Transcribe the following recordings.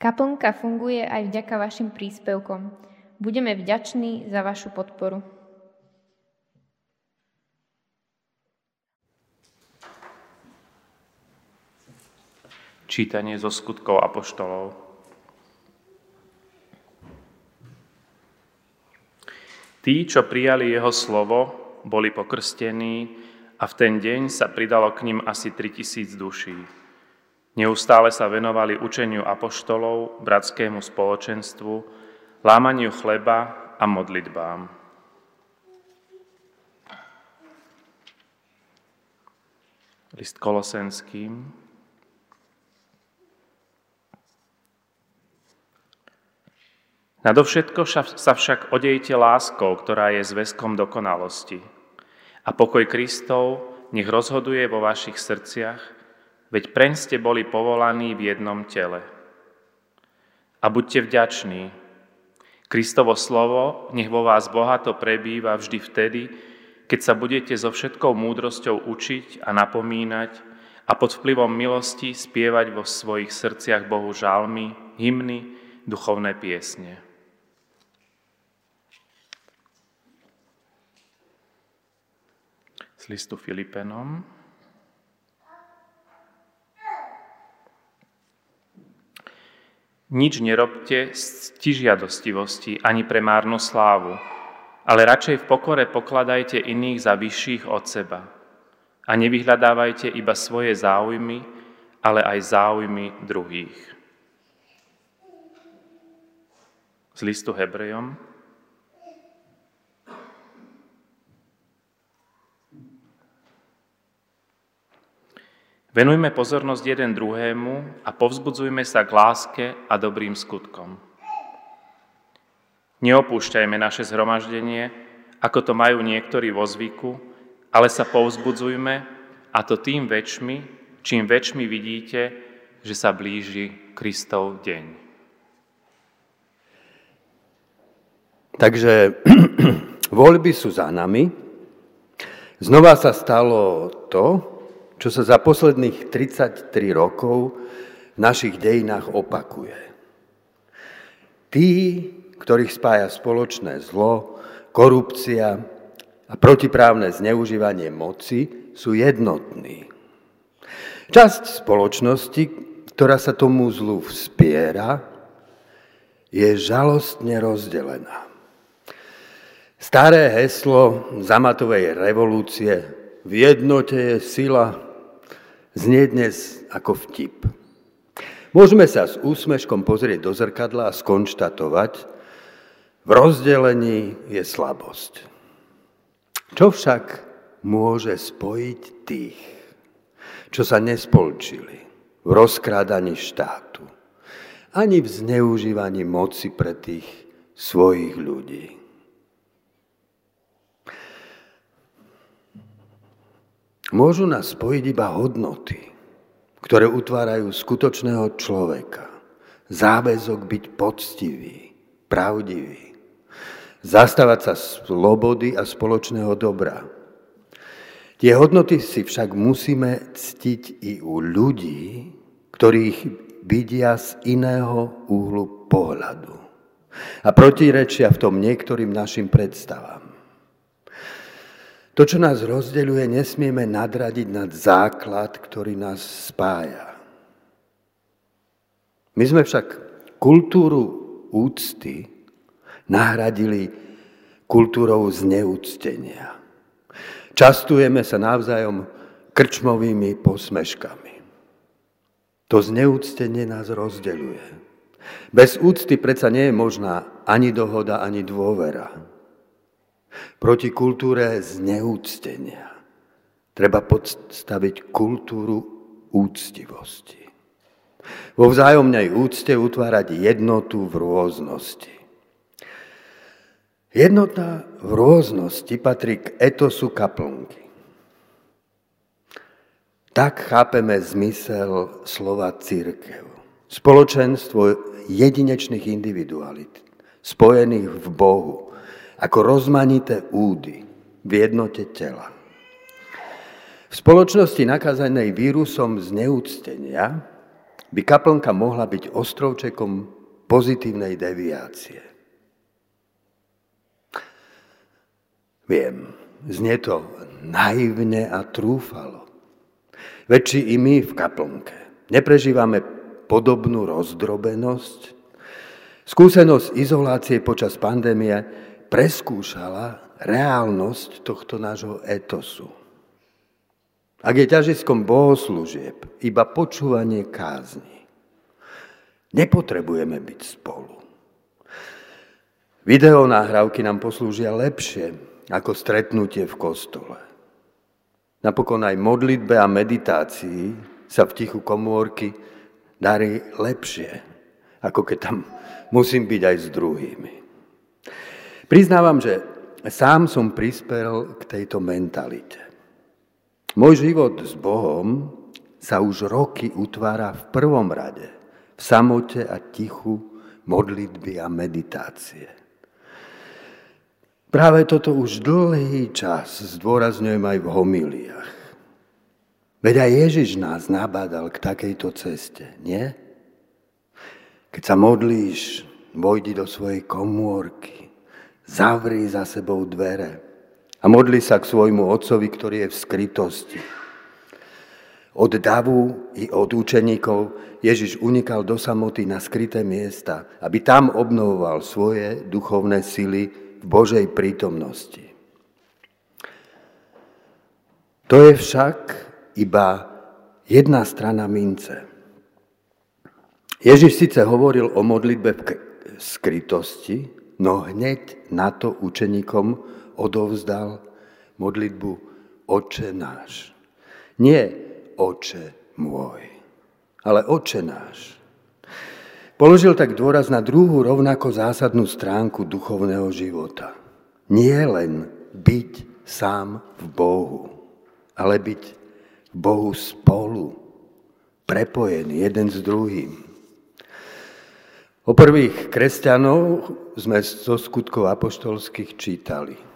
Kaplnka funguje aj vďaka vašim príspevkom. Budeme vďační za vašu podporu. Čítanie zo skutkov apoštolov. Tí, čo prijali jeho slovo, boli pokrstení a v ten deň sa pridalo k ním asi 3000 duší. Neustále sa venovali učeniu apoštolov, bratskému spoločenstvu, lámaniu chleba a modlitbám. List Kolosenským. Nadovšetko sa však odejte láskou, ktorá je zväzkom dokonalosti. A pokoj Kristov nech rozhoduje vo vašich srdciach, Veď preň ste boli povolaní v jednom tele. A buďte vďační. Kristovo slovo nech vo vás bohato prebýva vždy vtedy, keď sa budete so všetkou múdrosťou učiť a napomínať a pod vplyvom milosti spievať vo svojich srdciach Bohu žalmy, hymny, duchovné piesne. Z listu Filipenom. Nič nerobte z tižiadostivosti ani pre márnu slávu, ale radšej v pokore pokladajte iných za vyšších od seba. A nevyhľadávajte iba svoje záujmy, ale aj záujmy druhých. Z listu Hebrejom, Venujme pozornosť jeden druhému a povzbudzujme sa k láske a dobrým skutkom. Neopúšťajme naše zhromaždenie, ako to majú niektorí vo zvyku, ale sa povzbudzujme, a to tým väčšmi, čím väčšmi vidíte, že sa blíži Kristov deň. Takže voľby sú za nami. Znova sa stalo to, čo sa za posledných 33 rokov v našich dejinách opakuje. Tí, ktorých spája spoločné zlo, korupcia a protiprávne zneužívanie moci, sú jednotní. Časť spoločnosti, ktorá sa tomu zlu vspiera, je žalostne rozdelená. Staré heslo zamatovej revolúcie v jednote je sila znie dnes ako vtip. Môžeme sa s úsmeškom pozrieť do zrkadla a skonštatovať, v rozdelení je slabosť. Čo však môže spojiť tých, čo sa nespolčili v rozkrádaní štátu, ani v zneužívaní moci pre tých svojich ľudí? Môžu nás spojiť iba hodnoty, ktoré utvárajú skutočného človeka. Záväzok byť poctivý, pravdivý. Zastávať sa slobody a spoločného dobra. Tie hodnoty si však musíme ctiť i u ľudí, ktorých vidia z iného úhlu pohľadu. A protirečia v tom niektorým našim predstavám. To, čo nás rozdeľuje, nesmieme nadradiť nad základ, ktorý nás spája. My sme však kultúru úcty nahradili kultúrou zneúctenia. Častujeme sa navzájom krčmovými posmeškami. To zneúctenie nás rozdeľuje. Bez úcty predsa nie je možná ani dohoda, ani dôvera. Proti kultúre zneúctenia treba podstaviť kultúru úctivosti. Vo vzájomnej úcte utvárať jednotu v rôznosti. Jednota v rôznosti patrí k etosu kaplnky. Tak chápeme zmysel slova církev. Spoločenstvo jedinečných individualit, spojených v Bohu, ako rozmanité údy v jednote tela. V spoločnosti nakazanej vírusom zneúctenia by kaplnka mohla byť ostrovčekom pozitívnej deviácie. Viem, znie to naivne a trúfalo. Či i my v kaplnke neprežívame podobnú rozdrobenosť? Skúsenosť izolácie počas pandémie preskúšala reálnosť tohto nášho etosu. Ak je ťažiskom bohoslúžieb iba počúvanie kázni, nepotrebujeme byť spolu. Videonáhrávky nám poslúžia lepšie ako stretnutie v kostole. Napokon aj modlitbe a meditácii sa v tichu komórky darí lepšie, ako keď tam musím byť aj s druhými. Priznávam, že sám som prispel k tejto mentalite. Môj život s Bohom sa už roky utvára v prvom rade, v samote a tichu modlitby a meditácie. Práve toto už dlhý čas zdôrazňujem aj v homíliách. Veď aj Ježiš nás nabádal k takejto ceste, nie? Keď sa modlíš, vojdi do svojej komórky, zavri za sebou dvere, a modli sa k svojmu otcovi, ktorý je v skrytosti. Od davu i od učeníkov Ježiš unikal do samoty na skryté miesta, aby tam obnovoval svoje duchovné sily v Božej prítomnosti. To je však iba jedna strana mince. Ježiš síce hovoril o modlitbe v skrytosti, no hneď na to učeníkom odovzdal modlitbu Oče náš. Nie Oče môj, ale Oče náš. Položil tak dôraz na druhú rovnako zásadnú stránku duchovného života. Nie len byť sám v Bohu, ale byť v Bohu spolu, prepojený jeden s druhým. O prvých kresťanov sme zo skutkov apoštolských čítali –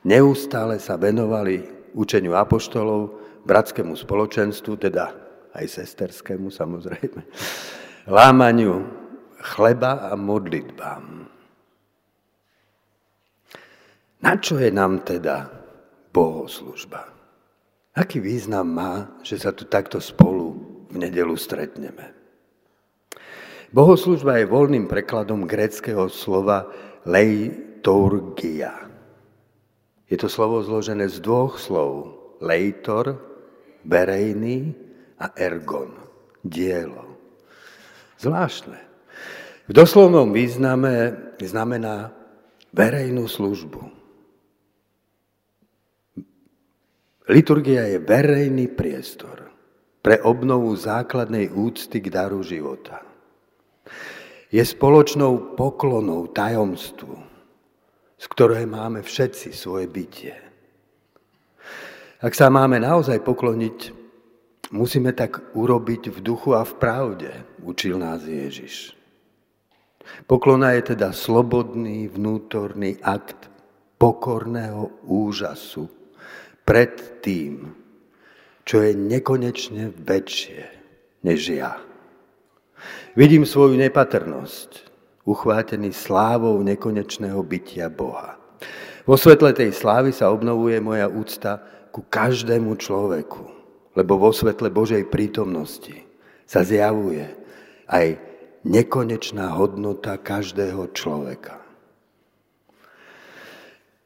Neustále sa venovali učeniu apoštolov, bratskému spoločenstvu, teda aj sesterskému samozrejme, lámaniu chleba a modlitbám. Na čo je nám teda bohoslužba? Aký význam má, že sa tu takto spolu v nedelu stretneme? Bohoslužba je voľným prekladom greckého slova leiturgia je to slovo zložené z dvoch slov. Leitor, verejný a ergon, dielo. Zvláštne. V doslovnom význame znamená verejnú službu. Liturgia je verejný priestor pre obnovu základnej úcty k daru života. Je spoločnou poklonou tajomstvu, z ktorého máme všetci svoje bytie. Ak sa máme naozaj pokloniť, musíme tak urobiť v duchu a v pravde, učil nás Ježiš. Poklona je teda slobodný vnútorný akt pokorného úžasu pred tým, čo je nekonečne väčšie než ja. Vidím svoju nepatrnosť, uchvátený slávou nekonečného bytia Boha. Vo svetle tej slávy sa obnovuje moja úcta ku každému človeku, lebo vo svetle Božej prítomnosti sa zjavuje aj nekonečná hodnota každého človeka.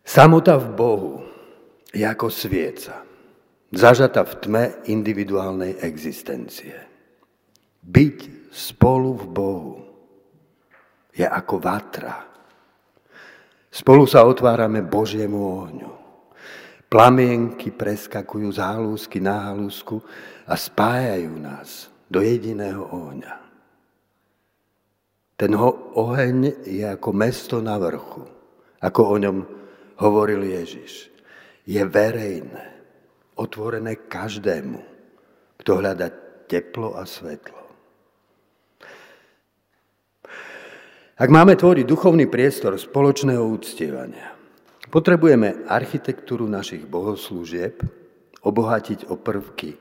Samota v Bohu je ako svieca, zažata v tme individuálnej existencie. Byť spolu v Bohu je ako vatra. Spolu sa otvárame Božiemu ohňu. Plamienky preskakujú z halúsky na halúsku a spájajú nás do jediného ohňa. Ten oheň je ako mesto na vrchu, ako o ňom hovoril Ježiš. Je verejné, otvorené každému, kto hľada teplo a svetlo. Ak máme tvoriť duchovný priestor spoločného úctievania, potrebujeme architektúru našich bohoslúžieb obohatiť o prvky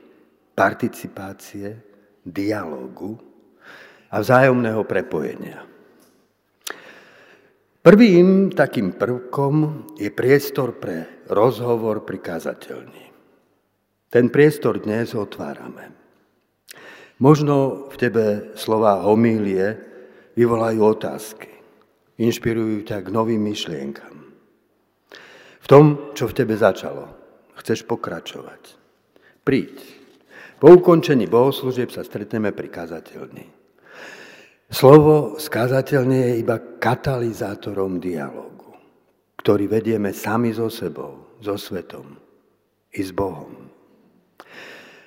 participácie, dialogu a vzájomného prepojenia. Prvým takým prvkom je priestor pre rozhovor pri kazateľni. Ten priestor dnes otvárame. Možno v tebe slova homílie vyvolajú otázky, inšpirujú ťa k novým myšlienkam. V tom, čo v tebe začalo, chceš pokračovať. Príď. Po ukončení bohoslúžieb sa stretneme pri kazateľni. Slovo skazateľne je iba katalizátorom dialogu, ktorý vedieme sami so sebou, so svetom i s Bohom.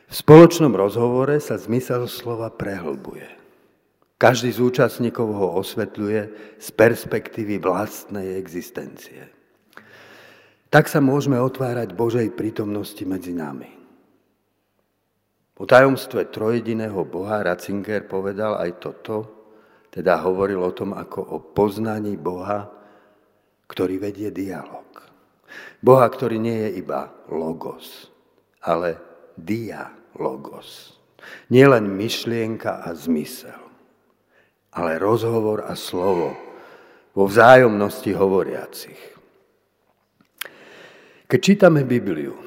V spoločnom rozhovore sa zmysel slova prehlbuje. Každý z účastníkov ho osvetľuje z perspektívy vlastnej existencie. Tak sa môžeme otvárať Božej prítomnosti medzi nami. O tajomstve trojediného Boha Ratzinger povedal aj toto, teda hovoril o tom ako o poznaní Boha, ktorý vedie dialog. Boha, ktorý nie je iba logos, ale dialogos. Nie len myšlienka a zmysel, ale rozhovor a slovo vo vzájomnosti hovoriacich. Keď čítame Bibliu,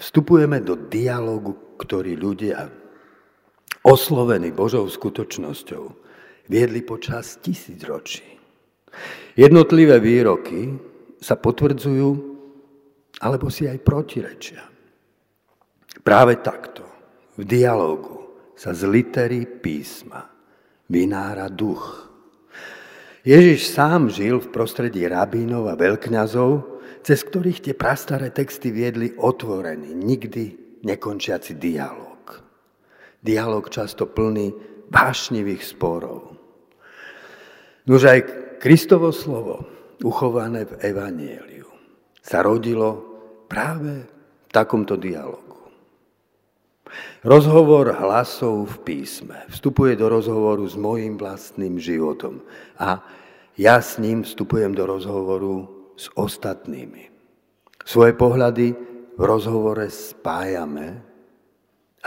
vstupujeme do dialogu, ktorý ľudia, oslovení Božou skutočnosťou, viedli počas tisíc ročí. Jednotlivé výroky sa potvrdzujú alebo si aj protirečia. Práve takto, v dialogu sa z litery písma vynára duch. Ježiš sám žil v prostredí rabínov a veľkňazov, cez ktorých tie prastaré texty viedli otvorený, nikdy nekončiaci dialog. Dialog často plný vášnivých sporov. Nož aj Kristovo slovo, uchované v Evanieliu, sa rodilo práve v takomto dialogu. Rozhovor hlasov v písme vstupuje do rozhovoru s mojim vlastným životom a ja s ním vstupujem do rozhovoru s ostatnými. Svoje pohľady v rozhovore spájame,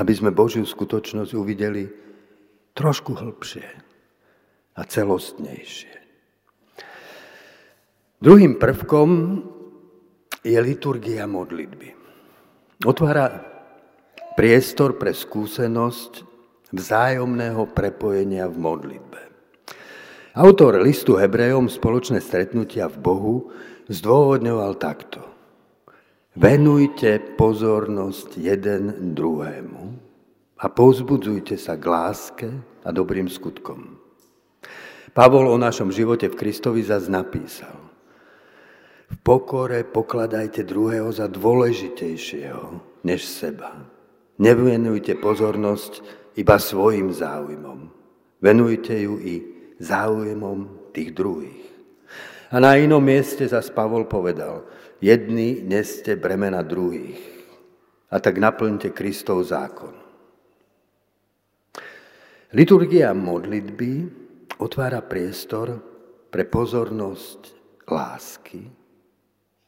aby sme Božiu skutočnosť uvideli trošku hlbšie a celostnejšie. Druhým prvkom je liturgia modlitby. Otvára priestor pre skúsenosť vzájomného prepojenia v modlitbe. Autor listu Hebrejom spoločné stretnutia v Bohu zdôvodňoval takto. Venujte pozornosť jeden druhému a povzbudzujte sa k láske a dobrým skutkom. Pavol o našom živote v Kristovi zase napísal. V pokore pokladajte druhého za dôležitejšieho než seba. Nevenujte pozornosť iba svojim záujmom. Venujte ju i záujmom tých druhých. A na inom mieste zas Pavol povedal, jedni neste bremena druhých a tak naplňte Kristov zákon. Liturgia modlitby otvára priestor pre pozornosť lásky,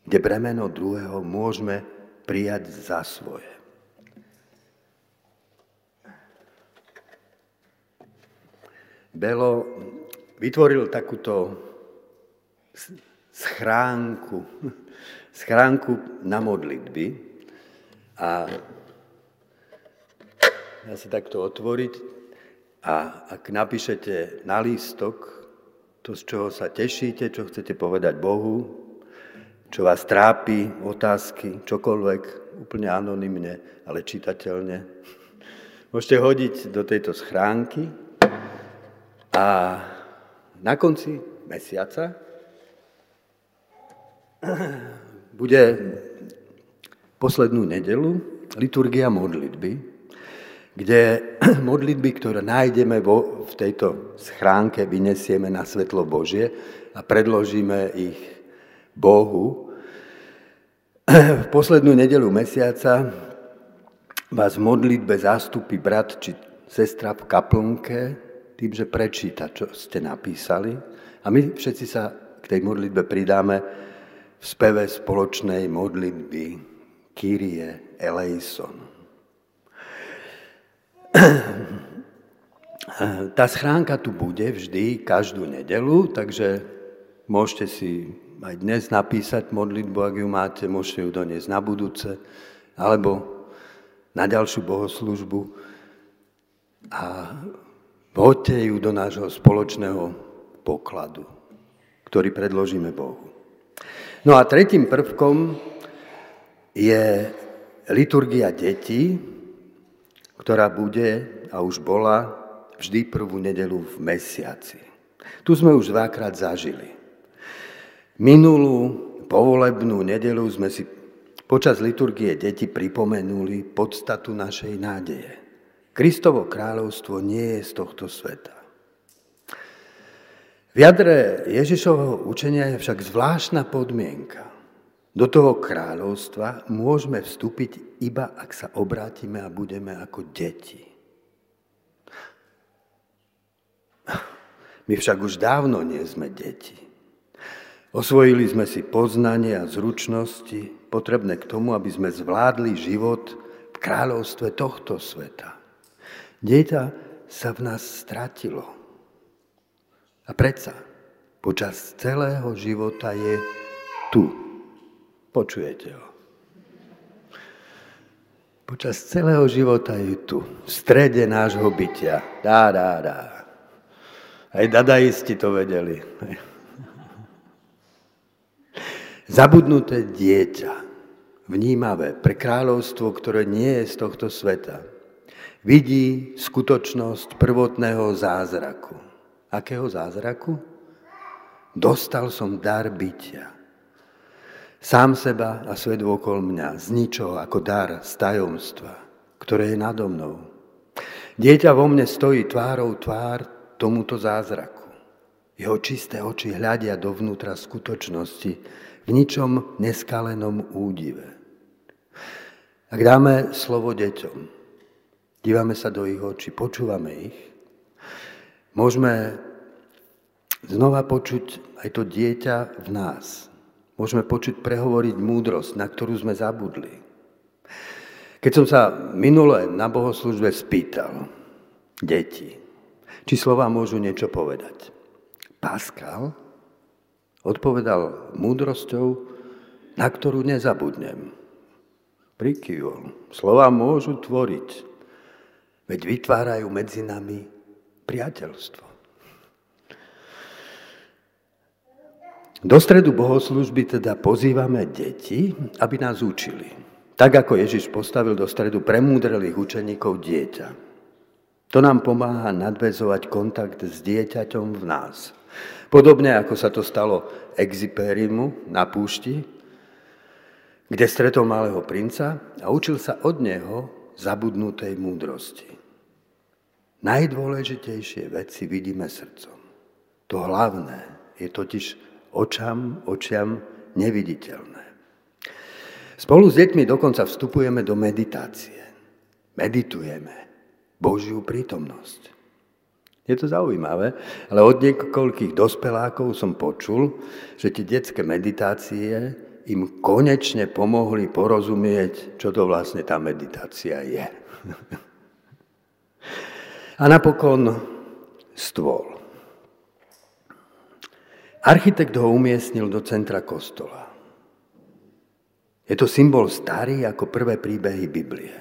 kde bremeno druhého môžeme prijať za svoje. Belo vytvoril takúto schránku, schránku na modlitby a dá sa takto otvoriť. A ak napíšete na lístok to, z čoho sa tešíte, čo chcete povedať Bohu, čo vás trápi, otázky, čokoľvek, úplne anonymne, ale čitateľne, môžete hodiť do tejto schránky a na konci mesiaca bude poslednú nedelu liturgia modlitby, kde modlitby, ktoré nájdeme vo, v tejto schránke, vyniesieme na svetlo Božie a predložíme ich Bohu. V poslednú nedelu mesiaca vás modlitbe zástupy brat či sestra v kaplnke tým, že prečíta, čo ste napísali. A my všetci sa k tej modlitbe pridáme v speve spoločnej modlitby Kyrie eleison. Tá schránka tu bude vždy, každú nedelu, takže môžete si aj dnes napísať modlitbu, ak ju máte, môžete ju doniesť na budúce, alebo na ďalšiu bohoslužbu a hoďte ju do nášho spoločného pokladu, ktorý predložíme Bohu. No a tretím prvkom je liturgia detí, ktorá bude a už bola vždy prvú nedelu v mesiaci. Tu sme už dvakrát zažili. Minulú povolebnú nedelu sme si počas liturgie deti pripomenuli podstatu našej nádeje. Kristovo kráľovstvo nie je z tohto sveta. V jadre Ježišovho učenia je však zvláštna podmienka. Do toho kráľovstva môžeme vstúpiť iba, ak sa obrátime a budeme ako deti. My však už dávno nie sme deti. Osvojili sme si poznanie a zručnosti potrebné k tomu, aby sme zvládli život v kráľovstve tohto sveta. Dieťa sa v nás stratilo. A predsa počas celého života je tu. Počujete ho. Počas celého života je tu, v strede nášho bytia. Dá, dá, dá. Aj dadaisti to vedeli. Zabudnuté dieťa, vnímavé pre kráľovstvo, ktoré nie je z tohto sveta, vidí skutočnosť prvotného zázraku. Akého zázraku? Dostal som dar bytia. Sám seba a svet okolo mňa, z ničoho ako dar z tajomstva, ktoré je nado mnou. Dieťa vo mne stojí tvárou tvár tomuto zázraku. Jeho čisté oči hľadia dovnútra skutočnosti, v ničom neskalenom údive. Ak dáme slovo deťom, dívame sa do ich očí, počúvame ich, môžeme znova počuť aj to dieťa v nás. Môžeme počuť prehovoriť múdrosť, na ktorú sme zabudli. Keď som sa minule na bohoslužbe spýtal deti, či slova môžu niečo povedať. Pascal Odpovedal múdrosťou, na ktorú nezabudnem. Prikyvol. Slova môžu tvoriť, veď vytvárajú medzi nami priateľstvo. Do stredu bohoslužby teda pozývame deti, aby nás učili. Tak ako Ježiš postavil do stredu premúdrelých učeníkov dieťa. To nám pomáha nadvezovať kontakt s dieťaťom v nás. Podobne ako sa to stalo Exipérimu na púšti, kde stretol malého princa a učil sa od neho zabudnutej múdrosti. Najdôležitejšie veci vidíme srdcom. To hlavné je totiž očam, očiam neviditeľné. Spolu s deťmi dokonca vstupujeme do meditácie. Meditujeme Božiu prítomnosť. Je to zaujímavé, ale od niekoľkých dospelákov som počul, že tie detské meditácie im konečne pomohli porozumieť, čo to vlastne tá meditácia je. A napokon stôl. Architekt ho umiestnil do centra kostola. Je to symbol starý ako prvé príbehy Biblie.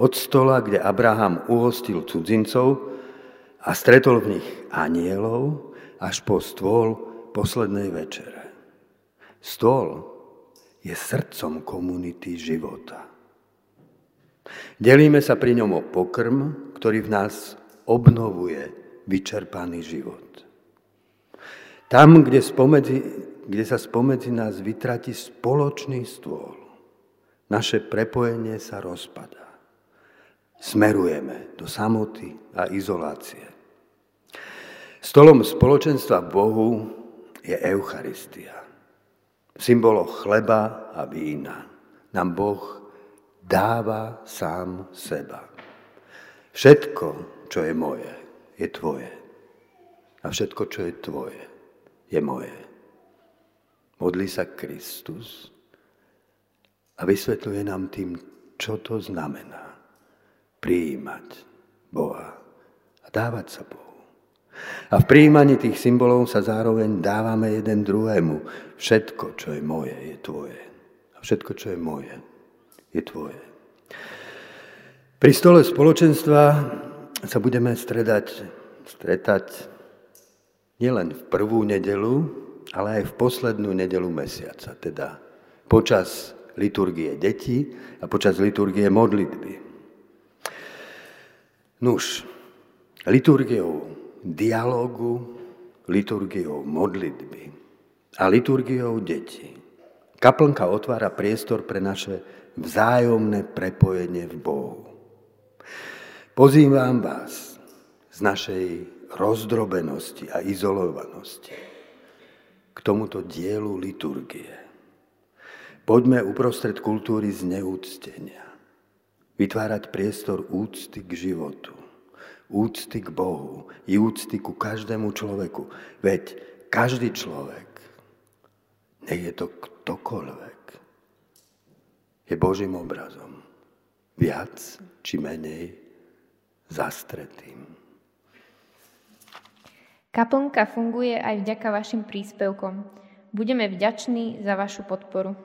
Od stola, kde Abraham uhostil cudzincov, a stretol v nich anielov až po stôl poslednej večere. Stôl je srdcom komunity života. Delíme sa pri ňom o pokrm, ktorý v nás obnovuje vyčerpaný život. Tam, kde, spomedzi, kde sa spomedzi nás vytratí spoločný stôl, naše prepojenie sa rozpadá. Smerujeme do samoty a izolácie. Stolom spoločenstva Bohu je Eucharistia. Symbolo chleba a vína. Nám Boh dáva sám seba. Všetko, čo je moje, je tvoje. A všetko, čo je tvoje, je moje. Modlí sa Kristus a vysvetľuje nám tým, čo to znamená prijímať Boha a dávať sa Bohu. A v príjmaní tých symbolov sa zároveň dávame jeden druhému. Všetko, čo je moje, je tvoje. A všetko, čo je moje, je tvoje. Pri stole spoločenstva sa budeme stredať, stretať nielen v prvú nedelu, ale aj v poslednú nedelu mesiaca, teda počas liturgie detí a počas liturgie modlitby. Nuž, liturgiou dialogu, liturgiou modlitby a liturgiou detí. Kaplnka otvára priestor pre naše vzájomné prepojenie v Bohu. Pozývam vás z našej rozdrobenosti a izolovanosti k tomuto dielu liturgie. Poďme uprostred kultúry zneúctenia, vytvárať priestor úcty k životu, úcty k Bohu i úcty ku každému človeku. Veď každý človek, nech je to ktokoľvek, je Božím obrazom. Viac či menej zastretým. Kaplnka funguje aj vďaka vašim príspevkom. Budeme vďační za vašu podporu.